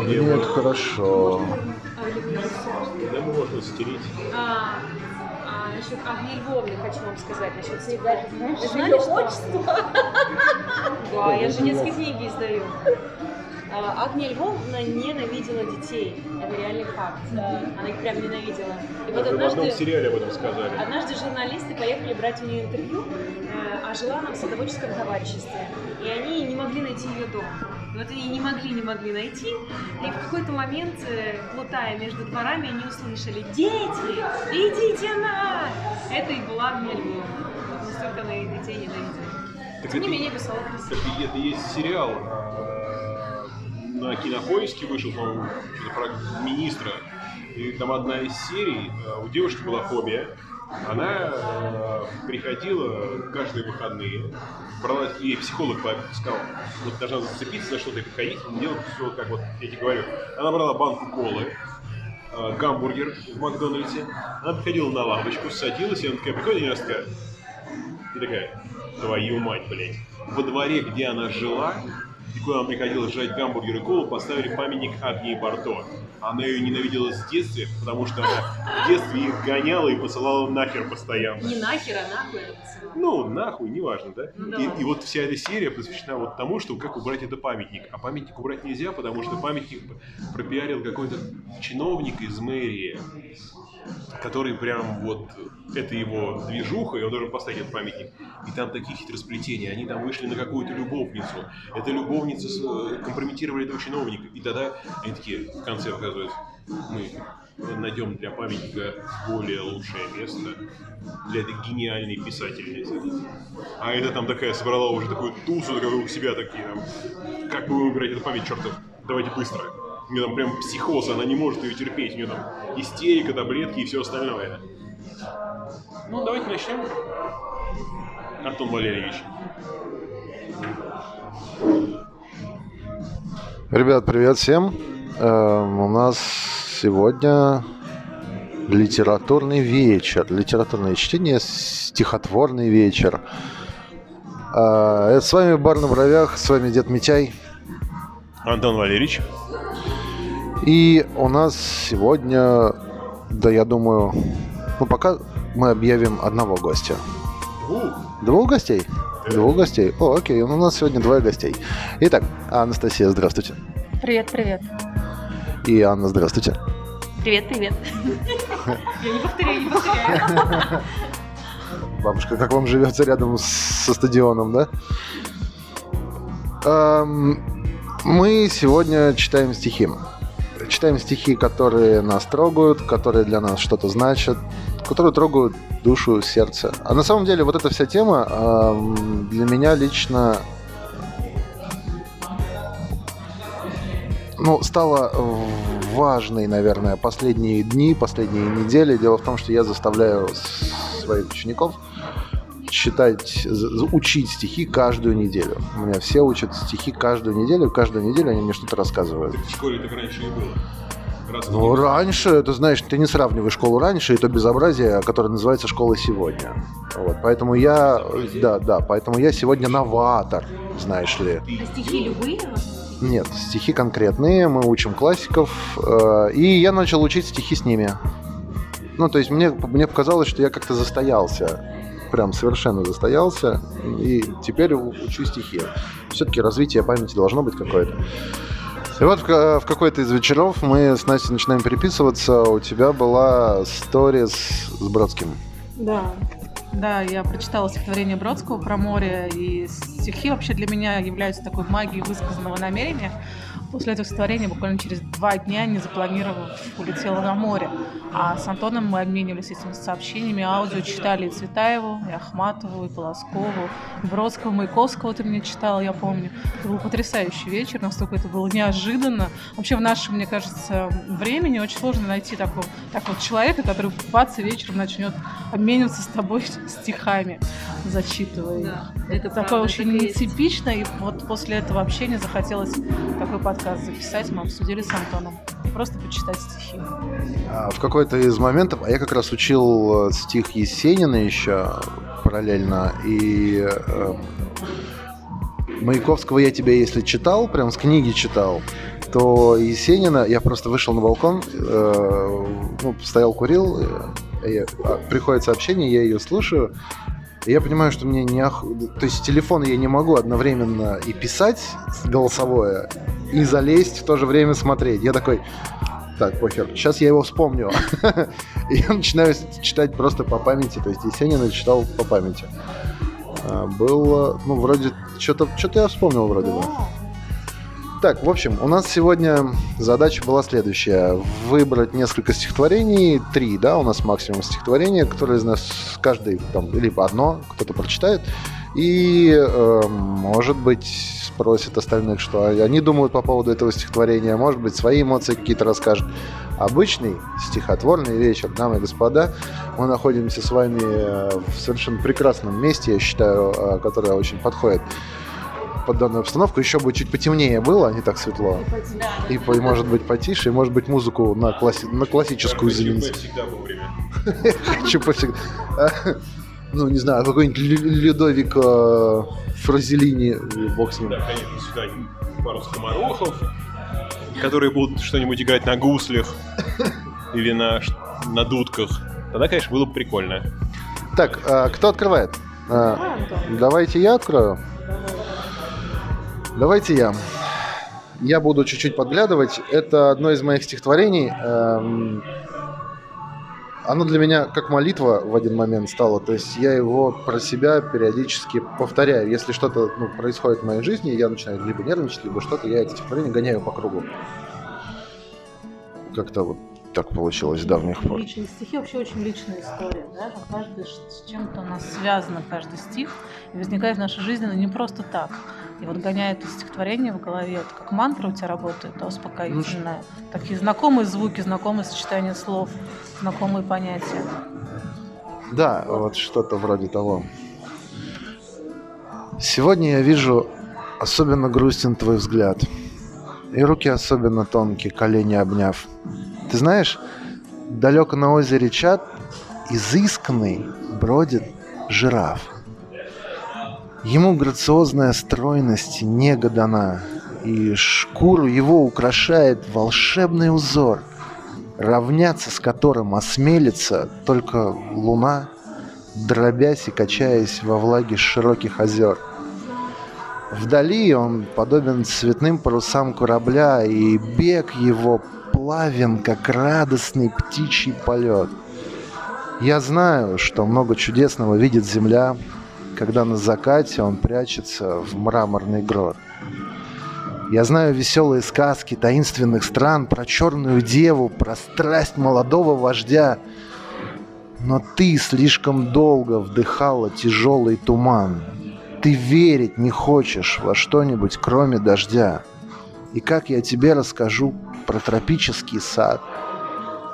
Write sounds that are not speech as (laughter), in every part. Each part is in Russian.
огне это хорошо. Да можно стереть. А, а насчет Львовны хочу вам сказать, насчет знаешь Вы знали, что- отчество? (laughs) Да, я же детские книги издаю. А, Агния Львовна ненавидела детей. Это реальный факт. Она их прям ненавидела. И вот Это в одном однажды... сериале об этом сказали. Однажды журналисты поехали брать у нее интервью, э, а жила она в садоводческом товариществе. И они не могли найти ее дом. И вот они не могли, не могли найти. И в какой-то момент, э, плутая между дворами, они услышали «Дети, идите на!» Это и была Львовна. Вот Настолько она детей ненавидела. Так Тем не менее, писала красиво. Так это есть сериал э, на кинопоиске вышел, по-моему, про министра. И там одна из серий, э, у девушки была фобия. Она э, приходила каждые выходные, брала, и психолог сказал, вот должна зацепиться за что-то и приходить, делать все, как вот я тебе говорю. Она брала банку колы, э, гамбургер в Макдональдсе, она приходила на лавочку, садилась, и она такая приходит, и она такая, и такая, твою мать, блядь. Во дворе, где она жила, куда она приходила жрать гамбургер и колу, поставили памятник Агнии Барто. Она ее ненавидела с детства, потому что она в детстве их гоняла и посылала нахер постоянно. Не нахер, а нахуй. Ну, нахуй, неважно, да? Ну, и, и вот вся эта серия посвящена вот тому, что как убрать это памятник. А памятник убрать нельзя, потому что памятник пропиарил какой-то чиновник из мэрии, который прям вот, это его движуха, и он должен поставить этот памятник. И там такие хитросплетения, они там вышли на какую-то любовницу. Эта любовница с- э, компрометировали этого чиновника. И тогда они такие в конце оказывается, мы найдем для памятника более лучшее место для этой гениальной писательницы. А это там такая собрала уже такую тусу, такую у себя такие там, как бы убирать эту память, чертов, давайте быстро. У нее там прям психоз, она не может ее терпеть, у нее там истерика, таблетки и все остальное. Ну, давайте начнем. Антон Валерьевич. Ребят, привет всем. Эм, у нас сегодня литературный вечер, литературное чтение, стихотворный вечер. Э, это с вами Бар на бровях, с вами Дед Митяй. Антон Валерьевич. И у нас сегодня, да я думаю, ну пока мы объявим одного гостя. Двух гостей? Двух гостей. О, окей, у нас сегодня двое гостей. Итак, Анастасия, здравствуйте. Привет, привет. И Анна, здравствуйте. Привет, привет. (laughs) Я не повторяю, не повторяю. Бабушка, как вам живется рядом с- со стадионом, да? Эм, мы сегодня читаем стихи. Читаем стихи, которые нас трогают, которые для нас что-то значат, которые трогают душу, сердце. А на самом деле вот эта вся тема эм, для меня лично ну, стала важной, наверное, последние дни, последние недели. Дело в том, что я заставляю своих учеников читать, учить стихи каждую неделю. У меня все учат стихи каждую неделю, каждую неделю они мне что-то рассказывают. Так в школе так раньше и было. Раз Ну, раньше, ты знаешь, ты не сравниваешь школу раньше и то безобразие, которое называется школа сегодня. Вот, поэтому я, да, да, поэтому я сегодня новатор, знаешь ли. А стихи любые? Нет, стихи конкретные, мы учим классиков, э, и я начал учить стихи с ними. Ну, то есть мне, мне показалось, что я как-то застоялся, прям совершенно застоялся, и теперь учу стихи. Все-таки развитие памяти должно быть какое-то. И вот в, ка- в какой-то из вечеров мы с Настей начинаем переписываться, у тебя была сторис с Бродским. Да. Да, я прочитала стихотворение Бродского про море, и стихи вообще для меня являются такой магией высказанного намерения. После этого стихотворения буквально через два дня, не запланировав, улетела на море. А с Антоном мы обменивались этими сообщениями, аудио читали и Цветаеву, и Ахматову, и Полоскову, и Бродского, Маяковского ты мне читала, я помню. Это был потрясающий вечер, настолько это было неожиданно. Вообще в нашем, мне кажется, времени очень сложно найти такого, такого человека, который бац вечером начнет обмениваться с тобой (laughs) стихами, зачитывая Да, их. это Это такое очень есть. нетипично, и вот после этого общения захотелось такой подкаст записать, мы обсудили с Антоном. И просто почитать стихи. А, В какой-то из моментов, а я как раз учил э, стих Есенина еще параллельно, и э, Маяковского я тебе, если читал, прям с книги читал, что Есенина, я просто вышел на балкон, э, ну, стоял, курил, э, я- а, приходит сообщение, я ее слушаю, и я понимаю, что мне не ох... То есть с телефона я не могу одновременно и писать голосовое, и залезть в то же время смотреть. Я такой, так, похер, сейчас я его вспомню. (laughs) И я начинаю читать просто по памяти, то есть Есенина читал по памяти. А, Было, ну, вроде, что-то что я вспомнил вроде бы. Так, в общем, у нас сегодня задача была следующая. Выбрать несколько стихотворений, три, да, у нас максимум стихотворения, которые из нас каждый, там, либо одно, кто-то прочитает, и, э, может быть, спросит остальных, что они думают по поводу этого стихотворения, может быть, свои эмоции какие-то расскажет. Обычный стихотворный вечер, дамы и господа. Мы находимся с вами э, в совершенно прекрасном месте, я считаю, э, которое очень подходит под данную обстановку. Еще бы чуть потемнее было, а не так светло. И, по- и, может быть, потише, и, может быть, музыку на, класси- на классическую заменить. всегда вовремя. (laughs) Хочу повсегда. А, Ну, не знаю, какой-нибудь Лю- Людовик э, Фразелини, и бог с ним. Да, конечно, сюда пару скоморохов, которые будут что-нибудь играть на гуслях (laughs) или на, на дудках. Тогда, конечно, было бы прикольно. Так, а, кто открывает? А, А, Давайте я открою. Давайте я. Я буду чуть-чуть подглядывать. Это одно из моих стихотворений. Эм, Оно для меня как молитва в один момент стало. То есть я его про себя периодически повторяю. Если что-то ну, происходит в моей жизни, я начинаю либо нервничать, либо что-то, я это стихотворение гоняю по кругу. Как-то вот так получилось с давних пор. Личные стихи вообще очень личная история, да? Каждый с чем-то у нас связано, каждый стих, и возникает в нашей жизни, но не просто так. И вот гоняет это стихотворение в голове, это как мантра у тебя работает, да, успокоительная. Такие знакомые звуки, знакомые сочетания слов, знакомые понятия. Да, вот что-то вроде того. Сегодня я вижу, особенно грустен твой взгляд. И руки особенно тонкие, колени обняв. Ты знаешь, далеко на озере Чат изысканный бродит жираф. Ему грациозная стройность нега дана, и шкуру его украшает волшебный узор, равняться с которым осмелится только луна, дробясь и качаясь во влаге широких озер. Вдали он подобен цветным парусам корабля, и бег его плавен, как радостный птичий полет. Я знаю, что много чудесного видит земля, когда на закате он прячется в мраморный грот. Я знаю веселые сказки таинственных стран про черную деву, про страсть молодого вождя. Но ты слишком долго вдыхала тяжелый туман. Ты верить не хочешь во что-нибудь, кроме дождя. И как я тебе расскажу про тропический сад,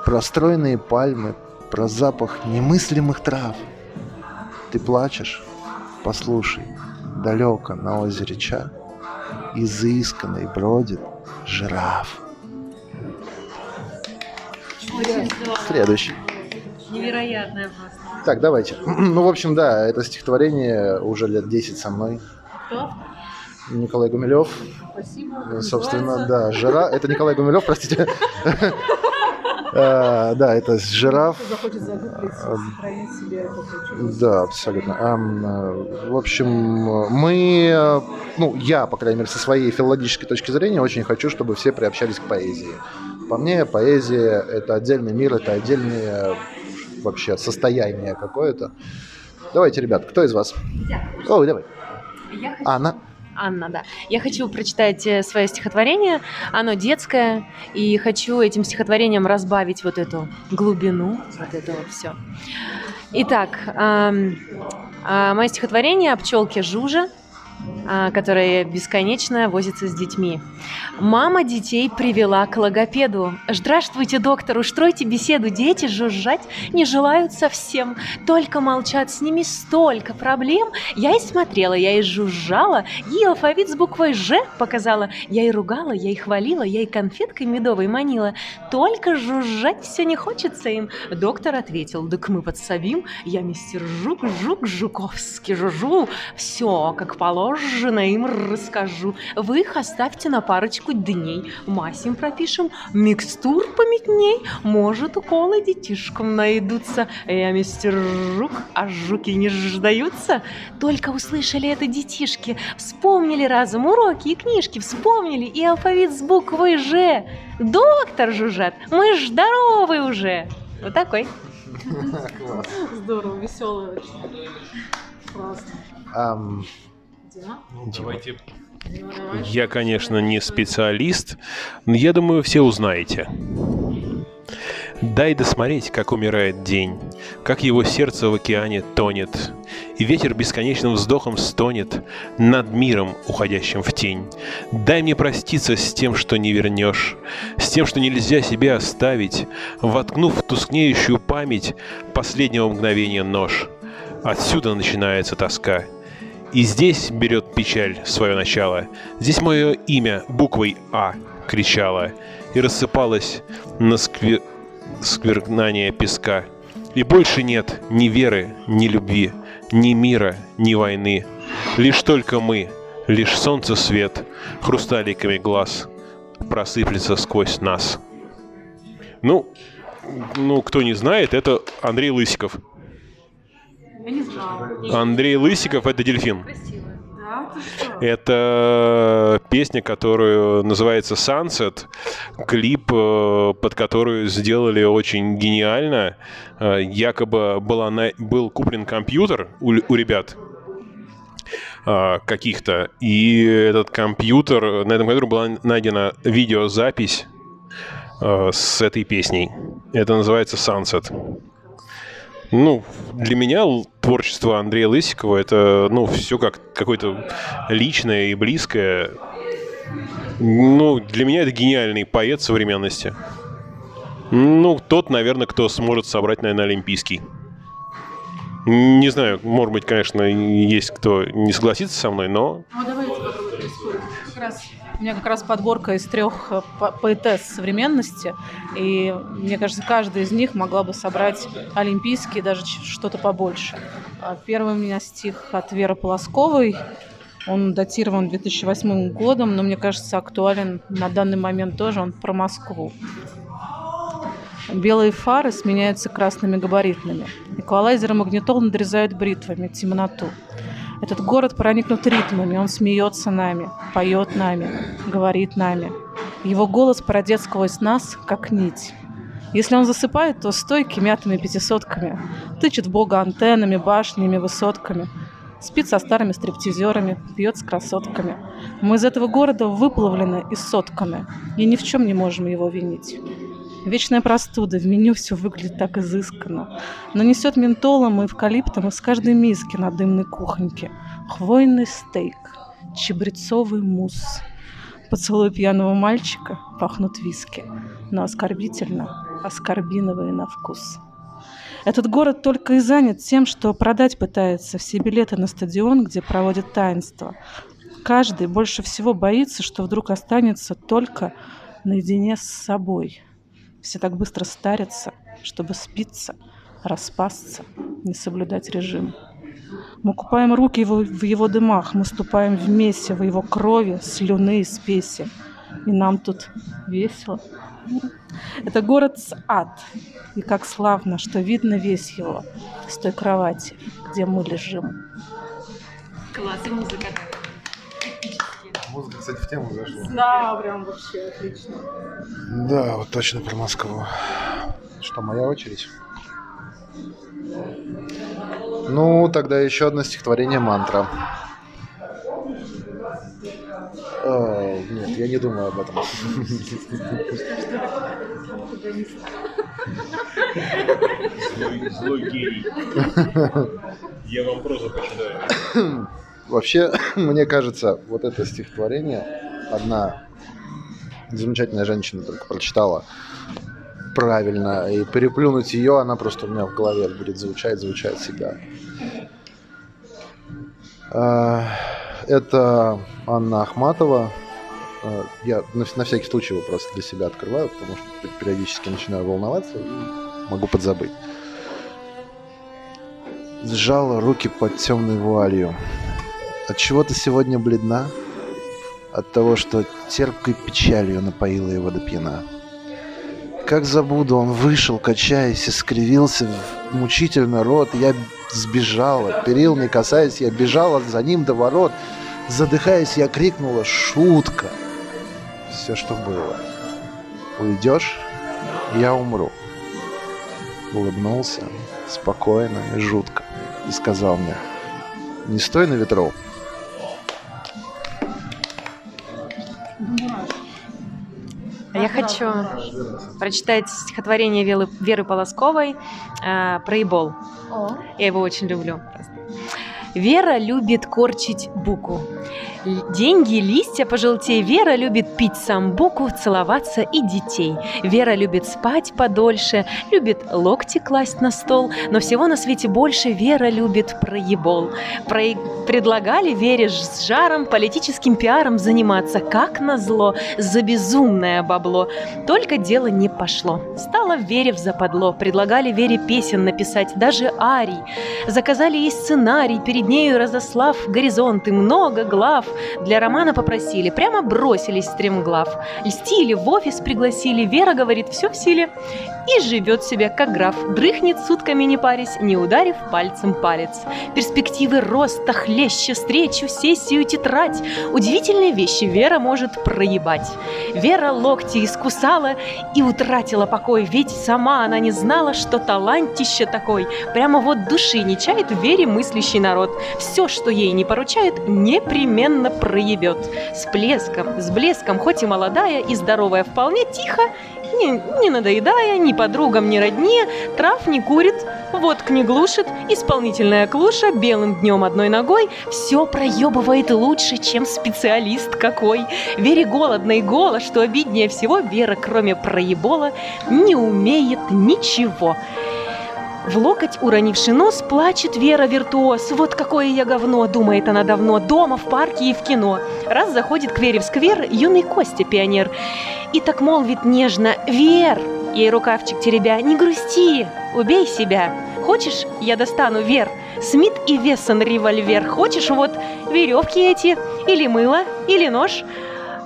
про стройные пальмы, про запах немыслимых трав. Ты плачешь? Послушай, далеко на озере Ча изысканный бродит жираф. Очень. Следующий. Невероятное просто. Так, давайте. (clears throat) Ну, в общем, да, это стихотворение уже лет 10 со мной. Кто? Николай Гумилев. Спасибо. Собственно, да, жира. Это Николай Гумилев, простите. (laughs) А, Да, это жираф. Чувство. Да, абсолютно. Э, В общем, мы, э, ну, я, по крайней мере, со своей филологической точки зрения, очень хочу, чтобы все приобщались к поэзии. По мне, поэзия — это отдельный мир, это отдельное вообще состояние какое-то. Давайте, ребят, кто из вас? Ой, давай. Я хочу... Анна. Анна, да. Я хочу прочитать э, свое стихотворение. Оно детское, и хочу этим стихотворением разбавить вот эту глубину, вот это вот все. Итак, а, мое стихотворение о пчелке Жужа, а, которая бесконечно возится с детьми. Мама детей привела к логопеду. Здравствуйте, доктор, устройте беседу. Дети жужжать не желают совсем. Только молчат, с ними столько проблем. Я и смотрела, я и жужжала, ей алфавит с буквой «Ж» показала. Я и ругала, я и хвалила, я и конфеткой медовой манила. Только жужжать все не хочется им. Доктор ответил, так мы подсобим. Я мистер Жук, Жук, Жуковский, жужу. Все, как положено положено, им расскажу. Вы их оставьте на парочку дней. Мазь им пропишем, микстур пометней. Может, уколы детишкам найдутся. Я мистер Жук, а жуки не ждаются. Только услышали это детишки, вспомнили разом уроки и книжки, вспомнили и алфавит с буквой «Ж». Доктор жужжат, мы ж здоровы уже. Вот такой. (laughs) Здорово, веселый очень. Классно. Ам, Дима? Ну, давайте. Давай. Я, конечно, не специалист, но я думаю, все узнаете. Дай досмотреть, как умирает день, как его сердце в океане тонет, и ветер бесконечным вздохом стонет над миром, уходящим в тень. Дай мне проститься с тем, что не вернешь, с тем, что нельзя себе оставить, воткнув в тускнеющую память последнего мгновения нож. Отсюда начинается тоска. И здесь берет печаль свое начало. Здесь мое имя буквой А кричало и рассыпалось на скве- сквернание песка. И больше нет ни веры, ни любви, ни мира, ни войны. Лишь только мы, лишь солнце свет, хрусталиками глаз просыплется сквозь нас. Ну, ну, кто не знает, это Андрей Лысиков. Я не знала. Андрей Лысиков — это дельфин. Да? Это песня, которую называется Sunset, клип, э, под которую сделали очень гениально. Э, Якобы была на- был куплен компьютер у, у ребят э, каких-то, и этот компьютер, на этом компьютере была найдена видеозапись э, с этой песней. Это называется Sunset. Ну, для меня творчество Андрея Лысикова это, ну, все как какое-то личное и близкое. Ну, для меня это гениальный поэт современности. Ну, тот, наверное, кто сможет собрать, наверное, Олимпийский. Не знаю, может быть, конечно, есть кто не согласится со мной, но Ну, давайте попробуем. Как раз у меня как раз подборка из трех э, по- поэтесс современности, и мне кажется, каждая из них могла бы собрать олимпийские, даже что-то побольше. А Первый у меня стих от Веры Полосковой. Он датирован 2008 годом, но мне кажется, актуален на данный момент тоже. Он про Москву. Белые фары сменяются красными габаритными. Эквалайзеры магнитол надрезают бритвами темноту. Этот город проникнут ритмами, он смеется нами, поет нами, говорит нами. Его голос пройдет сквозь нас, как нить. Если он засыпает, то стойки мятыми пятисотками, тычет бога антеннами, башнями, высотками, спит со старыми стриптизерами, пьет с красотками. Мы из этого города выплавлены и сотканы, и ни в чем не можем его винить. Вечная простуда, в меню все выглядит так изысканно. Нанесет ментолом и эвкалиптом из каждой миски на дымной кухоньке. Хвойный стейк, чебрецовый мусс. Поцелуй пьяного мальчика пахнут виски, но оскорбительно, оскорбиновые на вкус. Этот город только и занят тем, что продать пытается все билеты на стадион, где проводят таинство. Каждый больше всего боится, что вдруг останется только наедине с собой. Все так быстро старятся, чтобы спиться, распасться, не соблюдать режим. Мы купаем руки его, в его дымах, мы ступаем в месиво его крови, слюны и спеси. И нам тут весело. Это город с ад. И как славно, что видно весь его с той кровати, где мы лежим. Класс, музыка. Музыка, кстати, в тему зашла. Да, прям вообще отлично. Да, вот точно про Москву. Что, моя очередь? Ну, тогда еще одно стихотворение «Мантра». Э, нет, я не думаю об этом. злой, злой гений. Я вам просто почитаю. (coughs) (coughs) Вообще, (coughs) мне кажется, вот это стихотворение одна замечательная женщина только прочитала правильно, и переплюнуть ее, она просто у меня в голове будет звучать, звучать всегда. А, Это Анна Ахматова. А, Я на, всякий случай его просто для себя открываю, потому что периодически начинаю волноваться и могу подзабыть. Сжала руки под темной вуалью. От чего ты сегодня бледна? От того, что терпкой печалью напоила его до пьяна. Как забуду, он вышел, качаясь, и скривился мучительно рот. Я сбежала, перил не касаясь, я бежала за ним до ворот. Задыхаясь, я крикнула «Шутка!» Все, что было. Уйдешь, я умру. Улыбнулся, спокойно и жутко, и сказал мне «Не стой на ветру, я хочу прочитать стихотворение Веры, Полосковой э, про ебол. Я его очень люблю. Вера любит корчить буку. Деньги, листья пожелтей. Вера любит пить самбуку, целоваться и детей. Вера любит спать подольше, любит локти класть на стол. Но всего на свете больше Вера любит проебол. Про... Предлагали Вере с жаром политическим пиаром заниматься, как назло, за безумное бабло. Только дело не пошло. Стало Вере в западло. Предлагали Вере песен написать, даже арий. Заказали ей сценарий, перед нею разослав горизонты, много глав. Для романа попросили, прямо бросились стремглав. Льстили, в офис пригласили, Вера говорит, все в силе. И живет себе, как граф, дрыхнет сутками не парясь, не ударив пальцем палец. Перспективы роста, хлеще, встречу, сессию, тетрадь. Удивительные вещи Вера может проебать. Вера локти искусала и утратила покой, ведь сама она не знала, что талантище такой. Прямо вот души не чает в Вере мыслящий народ. Все, что ей не поручают, непременно проебет. С блеском, с блеском, хоть и молодая и здоровая, вполне тихо, не, не надоедая ни подругам, ни родне, трав не курит, водк не глушит, исполнительная клуша белым днем одной ногой все проебывает лучше, чем специалист какой. Вере голодно и голо, что обиднее всего, Вера, кроме проебола, не умеет ничего. В локоть уронивший нос плачет Вера виртуоз. Вот какое я говно, думает она давно, дома, в парке и в кино. Раз заходит к Вере в сквер юный Костя пионер. И так молвит нежно «Вер!» Ей рукавчик теребя «Не грусти, убей себя!» Хочешь, я достану Вер? Смит и Вессон револьвер. Хочешь, вот веревки эти, или мыло, или нож?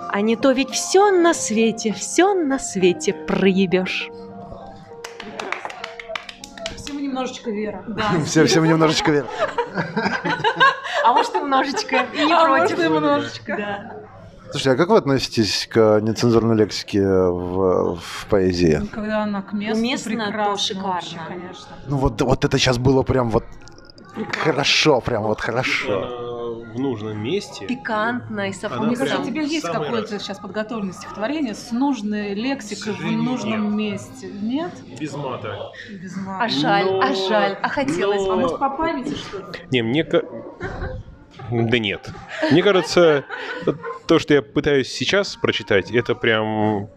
А не то ведь все на свете, все на свете проебешь. Всему немножечко Вера. Да. (laughs) Всем, всем немножечко вверх. (laughs) А может, немножечко, и не А против. может, немножечко. Да. Слушайте, а как вы относитесь к нецензурной лексике в, в поэзии? Когда она к месту Уместно, то прекрасно шикарно. вообще, конечно. Ну вот, вот это сейчас было прям вот хорошо, прям вот хорошо. В нужном месте. Пикантно и со Она Мне вкусом. кажется, у тебя есть какое-то сейчас подготовленное стихотворение с нужной лексикой в нужном нет. месте. Нет? Без мата. Без А мата. жаль, Но- а жаль, а хотелось но- бы. Может, по памяти что-то? Не, мне Да нет. Мне кажется, то, что я пытаюсь сейчас прочитать, это прям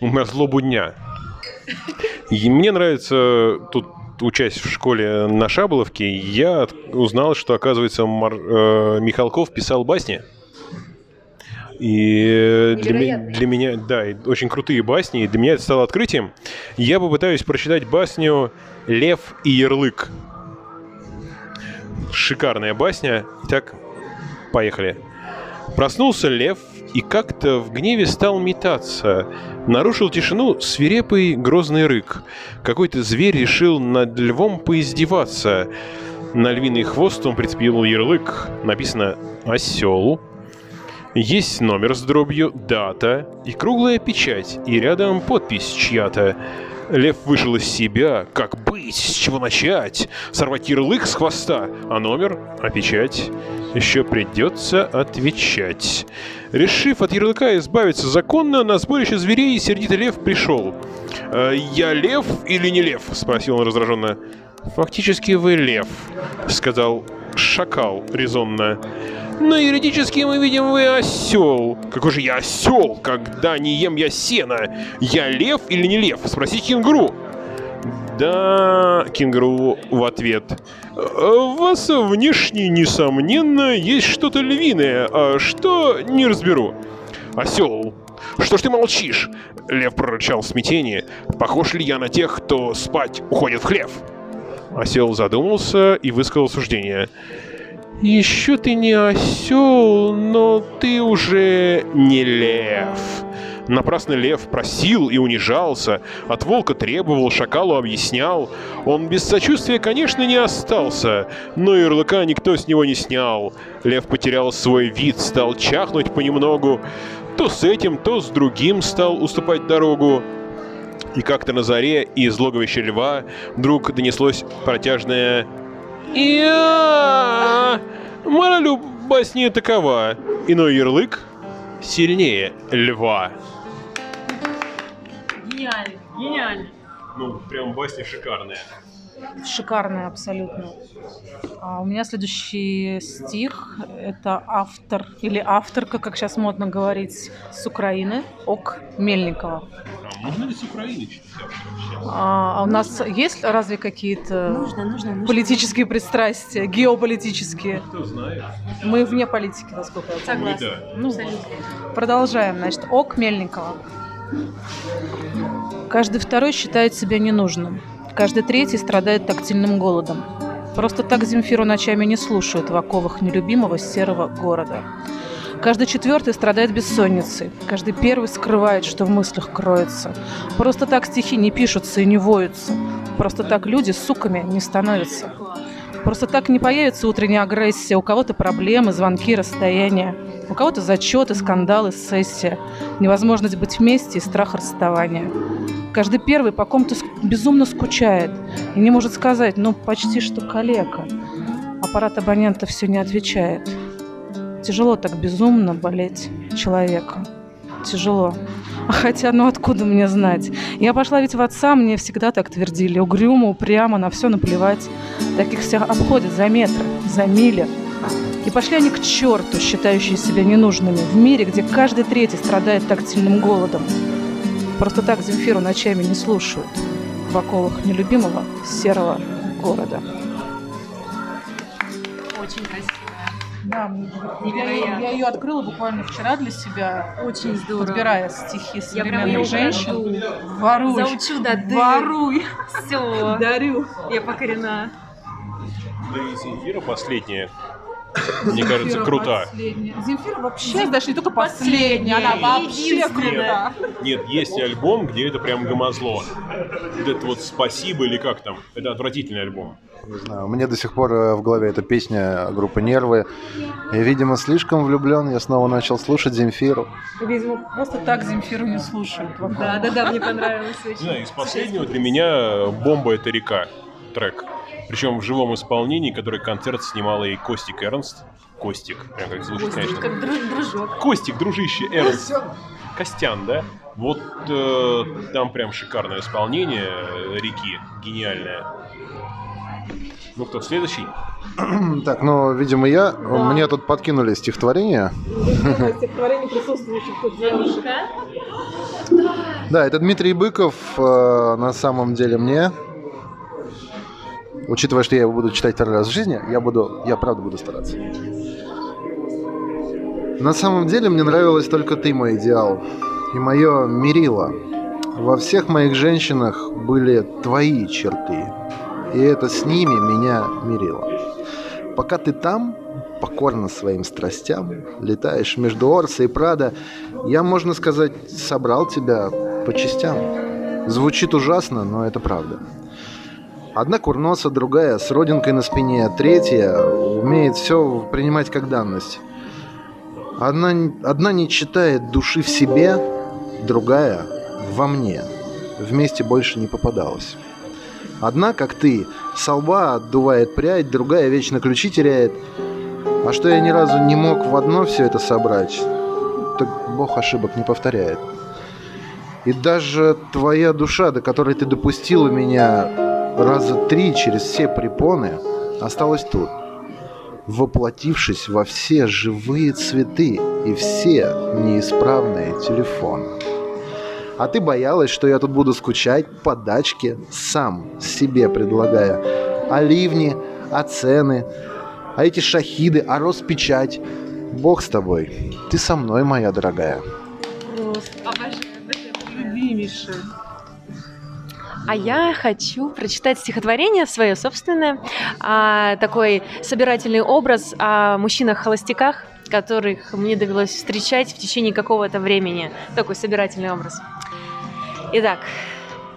на злобу дня. И мне нравится тут учась в школе на Шаболовке, я узнал, что, оказывается, Мар- э, Михалков писал басни. И для, для меня, да, очень крутые басни, и для меня это стало открытием. Я попытаюсь прочитать басню «Лев и ярлык». Шикарная басня. Итак, поехали. Проснулся лев и как-то в гневе стал метаться. Нарушил тишину свирепый грозный рык. Какой-то зверь решил над львом поиздеваться. На львиный хвост он прицепил ярлык. Написано «Осел». Есть номер с дробью, дата и круглая печать, и рядом подпись чья-то. Лев вышел из себя. Как быть? С чего начать? Сорвать ярлык с хвоста? А номер? А печать? Еще придется отвечать. Решив от ярлыка избавиться законно, на сборище зверей сердитый лев пришел. «Э, «Я лев или не лев?» — спросил он раздраженно. «Фактически вы лев», — сказал шакал резонно. Но юридически мы видим, вы осел. Какой же я осел, когда не ем я сено? Я лев или не лев? Спроси кенгуру. Да, кенгуру в ответ. «Э, В вас внешне, несомненно, есть что-то львиное, а что, не разберу. Осел, что ж ты молчишь? Лев прорычал в смятении. Похож ли я на тех, кто спать уходит в хлев? Осел задумался и высказал суждение. Еще ты не осел, но ты уже не лев. Напрасно лев просил и унижался, от волка требовал, шакалу объяснял. Он без сочувствия, конечно, не остался, но ярлыка никто с него не снял. Лев потерял свой вид, стал чахнуть понемногу, то с этим, то с другим стал уступать дорогу. И как-то на заре из логовища льва вдруг донеслось протяжное «Я...» Мораль басни такова. Иной ярлык сильнее льва. Гениально, гениально. Ну, прям басня шикарная. Шикарная абсолютно. А у меня следующий стих. Это автор или авторка, как сейчас модно говорить, с Украины, Ок Мельникова. А можно ли с Украины читать? А а у нас есть разве какие-то Нужно, нужно, нужно. политические пристрастия, геополитические? Кто знает? Мы вне политики, насколько я понимаю. Согласна. Да. Ну, Абсолютно. Продолжаем. Значит, Ок Мельникова. Каждый второй считает себя ненужным. Каждый третий страдает тактильным голодом. Просто так Земфиру ночами не слушают в оковах нелюбимого серого города. Каждый четвертый страдает бессонницей. Каждый первый скрывает, что в мыслях кроется. Просто так стихи не пишутся и не воются. Просто так люди суками не становятся. Просто так не появится утренняя агрессия. У кого-то проблемы, звонки, расстояния. У кого-то зачеты, скандалы, сессия. Невозможность быть вместе и страх расставания. Каждый первый по ком-то безумно скучает и не может сказать, ну, почти что калека. Аппарат абонента все не отвечает. Тяжело так безумно болеть человека. Тяжело. А хотя, ну откуда мне знать? Я пошла ведь в отца, мне всегда так твердили. Угрюмо, упрямо, на все наплевать. Таких всех обходят за метры, за мили. И пошли они к черту, считающие себя ненужными, в мире, где каждый третий страдает тактильным голодом. Просто так Земфиру ночами не слушают в оковах нелюбимого серого города. Очень красиво. Да, Невероятно. ее открыла буквально вчера для себя, Очень здорово. подбирая стихи Я современных ее женщин. украду. Воруй. Заучу до дыр. Воруй. Все. Дарю. Я покорена. Да и Земфира последняя. Мне кажется, Земфира крута. последняя. Земфира вообще, даже не только Последняя, последняя, она вообще крута. Нет, есть альбом, где это прям гомозло. Вот это вот «Спасибо» или как там. Это отвратительный альбом. Не знаю, мне до сих пор э, в голове эта песня группы «Нервы». Я, видимо, слишком влюблен, я снова начал слушать Земфиру. Видимо, просто так Земфиру не слушают. Да, да, да, мне понравилось Не очень. знаю, из последнего для меня «Бомба – это река» трек. Причем в живом исполнении, который концерт снимала и Костик Эрнст. Костик, прям как звучит, Господи, конечно. как дру- дружок. Костик, дружище, Эрнст. Костян, да? Вот э, там прям шикарное исполнение э, реки, гениальное. Ну кто, следующий? (clears throat) Так, ну, видимо, я. Мне тут подкинули стихотворение. Стихотворение присутствующих тут девушек. Да, это Дмитрий Быков э, на самом деле мне. Учитывая, что я его буду читать второй раз в жизни, я буду, я правда буду стараться. На самом деле мне нравилась только ты, мой идеал, и мое мерило. Во всех моих женщинах были твои черты, и это с ними меня мерило. Пока ты там, покорно своим страстям, летаешь между Орса и Прада, я, можно сказать, собрал тебя по частям. Звучит ужасно, но это правда. Одна курноса, другая с родинкой на спине, третья умеет все принимать как данность. Одна, одна не читает души в себе, другая во мне. Вместе больше не попадалась. Одна, как ты, со лба отдувает прядь, другая вечно ключи теряет. А что я ни разу не мог в одно все это собрать, так Бог ошибок не повторяет. И даже твоя душа, до которой ты допустила меня раза три через все препоны, осталась тут, воплотившись во все живые цветы и все неисправные телефоны. А ты боялась, что я тут буду скучать по дачке, сам себе предлагая. А ливни, а цены, а эти шахиды, а Роспечать. Бог с тобой, ты со мной, моя дорогая. Обожаю, обожаю. Любимейший. А я хочу прочитать стихотворение свое собственное, а, такой собирательный образ о мужчинах-холостяках, которых мне довелось встречать в течение какого-то времени. Такой собирательный образ. Итак,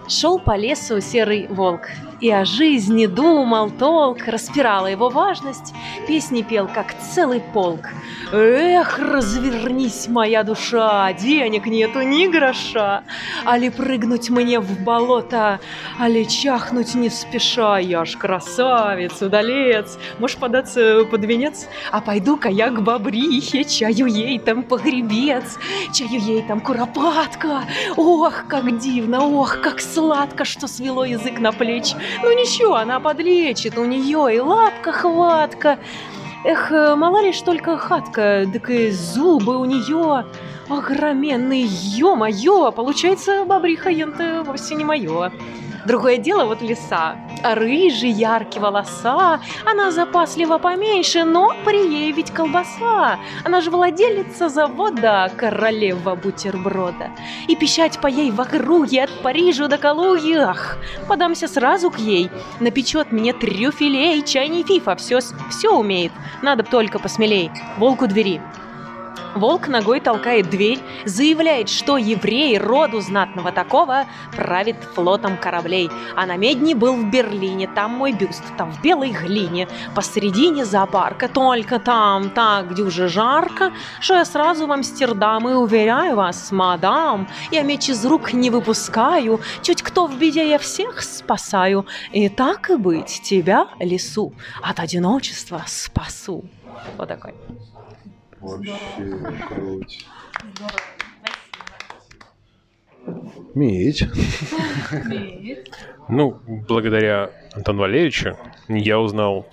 шел по лесу серый волк, и о жизни думал толк, распирала его важность, песни пел, как целый полк. Эх, развернись, моя душа, денег нету ни гроша, али прыгнуть мне в болото, али чахнуть не спеша, я ж красавец, удалец, можешь податься под венец, а пойду-ка я к бобрихе, чаю ей там погребец, чаю ей там куропатка, ох, как дивно, ох, как сладко, что свело язык на плечи, ну ничего, она подлечит, у нее и лапка хватка. Эх, мало лишь только хатка, так и зубы у нее огроменные, ё-моё, получается, бобриха ента вовсе не мое. Другое дело вот лиса. Рыжий, яркий волоса. Она запаслива поменьше, но при ей ведь колбаса. Она же владелица завода, королева бутерброда. И пищать по ей в округе от Парижа до Калуги. Ах, подамся сразу к ей. Напечет мне трюфелей, чайный фифа. Все, все умеет. Надо б только посмелей. Волку двери. Волк ногой толкает дверь, заявляет, что еврей роду знатного такого правит флотом кораблей. А на медне был в Берлине, там мой бюст, там в белой глине, посередине зоопарка, только там так дюже жарко, что я сразу в Амстердам и уверяю вас, мадам, я меч из рук не выпускаю, чуть кто в беде я всех спасаю, и так и быть, тебя, лесу, от одиночества спасу. Вот такой. Вообще круть. Медь. Ну, благодаря Антону Валерьевичу я узнал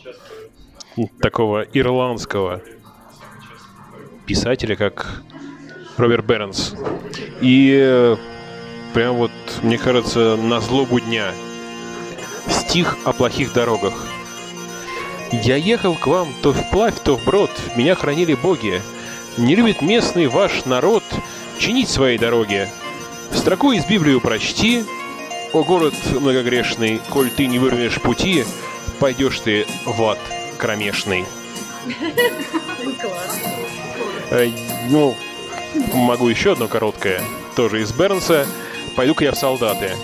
такого ирландского писателя, как Роберт Бернс. И э, прям вот, мне кажется, на злобу дня стих о плохих дорогах. Я ехал к вам то вплавь, то вброд, меня хранили боги. Не любит местный ваш народ чинить свои дороги. Строку из Библии прочти, о город многогрешный, коль ты не вырвешь пути, пойдешь ты в ад кромешный. Э, Ну, могу еще одно короткое, тоже из Бернса. Пойду-ка я в солдаты.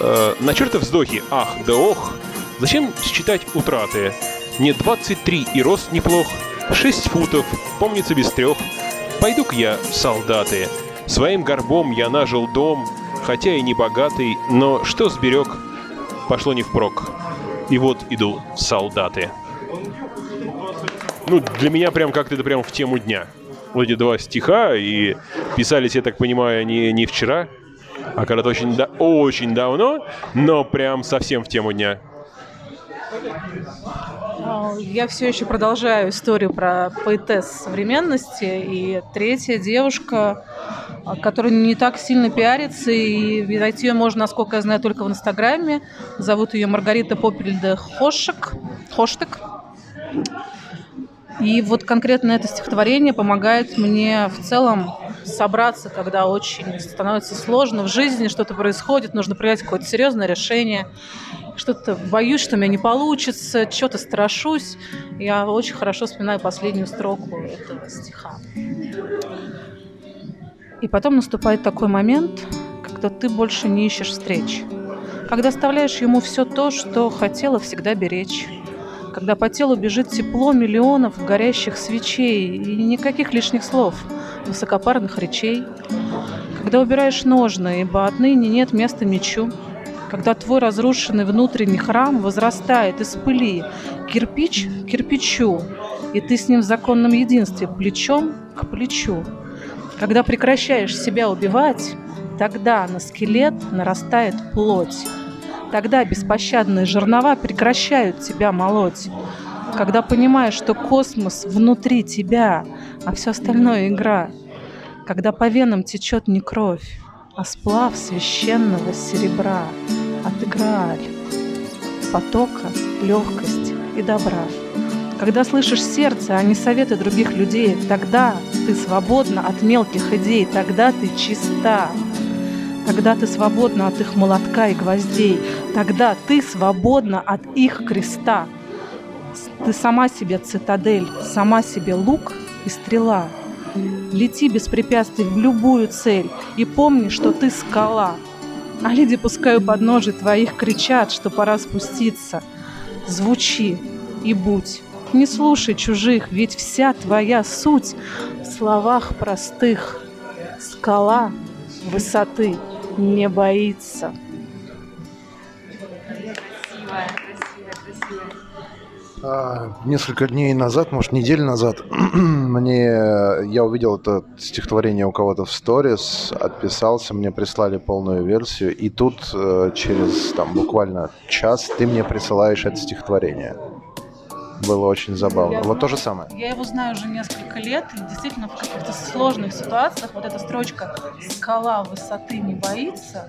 Э, На черта вздохи, ах да ох, зачем считать утраты? Мне 23 и рост неплох, 6 футов, помнится без трех. Пойду-ка я солдаты. Своим горбом я нажил дом, хотя и не богатый, но что сберег, пошло не впрок. И вот иду в солдаты. Ну, для меня прям как-то это прям в тему дня. Вот эти два стиха, и писались, я так понимаю, не, не вчера, а когда-то очень, да, очень давно, но прям совсем в тему дня. Я все еще продолжаю историю про поэтесс современности. И третья девушка, а, которая не так сильно пиарится, и найти ее можно, насколько я знаю, только в Инстаграме. Зовут ее Маргарита Попельде Хошек. Хоштек. И вот конкретно это стихотворение помогает мне в целом собраться, когда очень становится сложно в жизни, что-то происходит, нужно принять какое-то серьезное решение, что-то боюсь, что у меня не получится, что-то страшусь. Я очень хорошо вспоминаю последнюю строку этого стиха. И потом наступает такой момент, когда ты больше не ищешь встреч, когда оставляешь ему все то, что хотела всегда беречь, когда по телу бежит тепло миллионов горящих свечей и никаких лишних слов, высокопарных речей, когда убираешь ножны, ибо отныне нет места мечу, когда твой разрушенный внутренний храм возрастает из пыли, кирпич к кирпичу, и ты с ним в законном единстве, плечом к плечу. Когда прекращаешь себя убивать, тогда на скелет нарастает плоть. Тогда беспощадные жернова прекращают тебя молоть. Когда понимаешь, что космос внутри тебя, а все остальное игра. Когда по венам течет не кровь, а сплав священного серебра от Играаль, потока, легкости и добра. Когда слышишь сердце, а не советы других людей, тогда ты свободна от мелких идей, тогда ты чиста. Тогда ты свободна от их молотка и гвоздей. Тогда ты свободна от их креста. Ты сама себе цитадель, сама себе лук и стрела. Лети без препятствий в любую цель и помни, что ты скала. А люди, пускай у подножий твоих кричат, что пора спуститься. Звучи и будь. Не слушай чужих, ведь вся твоя суть в словах простых. Скала высоты не боится. А, Несколько дней назад, может, неделю назад, (clears throat) мне я увидел это стихотворение у кого-то в сторис, отписался, мне прислали полную версию, и тут э, через там буквально час ты мне присылаешь это стихотворение. Было очень забавно. Вот то же самое. Я его знаю уже несколько лет, и действительно в каких-то сложных ситуациях вот эта строчка «скала высоты не боится»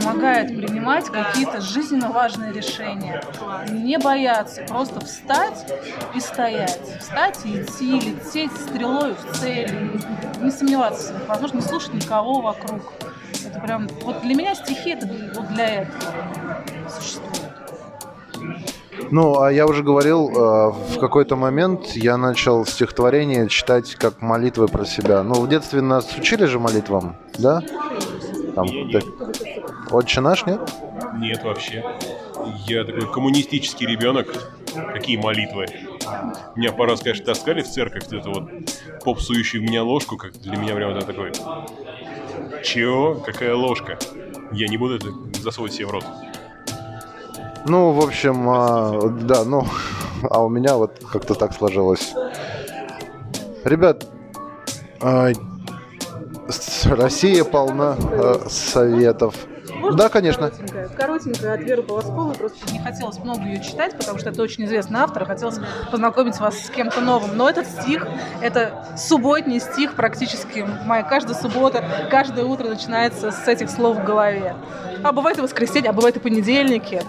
помогает принимать какие-то жизненно важные решения. Не бояться, просто встать и стоять. Встать и идти, лететь стрелой в цель. Не сомневаться в своих возможностях, не слушать никого вокруг. Это прям... Вот для меня стихи это вот для этого существуют. Ну, а я уже говорил, э, в какой-то момент я начал стихотворение читать как молитвы про себя. Ну, в детстве нас учили же молитвам, да? Там, нет. так- Отче наш, нет? Нет, вообще. Я такой коммунистический ребенок. Какие молитвы? Меня пару раз, конечно, таскали в церковь, это вот попсующий в меня ложку, как для меня прям это такой... Чего? Какая ложка? Я не буду это засовывать себе в рот. Ну, в общем, а, да, ну, (laughs) а у меня вот как-то так сложилось. Ребят, а, Россия полна э, советов. Да, конечно. Коротенькая, коротенькая от Веры Полосковой. Просто не хотелось много ее читать, потому что это очень известный автор. Хотелось познакомить вас с кем-то новым. Но этот стих, это субботний стих практически. Моя каждая суббота, каждое утро начинается с этих слов в голове. А бывает и воскресенье, а бывает и понедельники.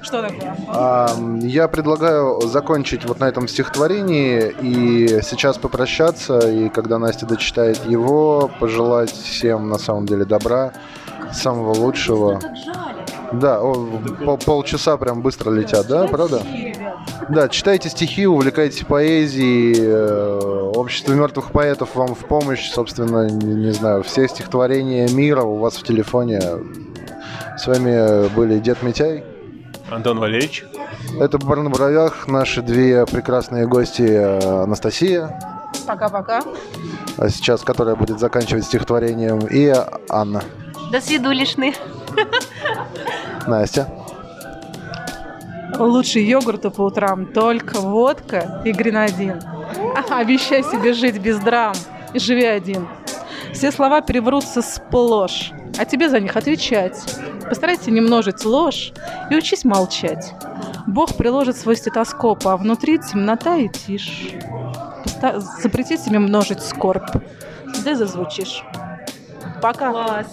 Что такое? А, Я предлагаю закончить вот на этом стихотворении и сейчас попрощаться, и когда Настя дочитает его, пожелать всем на самом деле добра, самого лучшего. Да, о, пол- полчаса прям быстро летят, да, правда? Да, читайте стихи, увлекайтесь поэзией. э, Общество мертвых поэтов вам в помощь. Собственно, не, не знаю, все стихотворения мира у вас в телефоне. С вами были Дед Митяй. Антон Валерьевич, Это «Бар на бровях». Наши две прекрасные гости э, Анастасия, Пока-пока. а сейчас которая будет заканчивать стихотворением, и Анна. До свидулишны. Настя. Лучше йогурта по утрам, только водка и гренадин. Обещай себе жить без драм и живи один. Все слова переврутся сплошь, а тебе за них отвечать. Постарайся не множить ложь и учись молчать. Бог приложит свой стетоскоп, а внутри темнота и тишь. Поста- Запрети себе множить скорбь, да зазвучишь. Пока. Класс.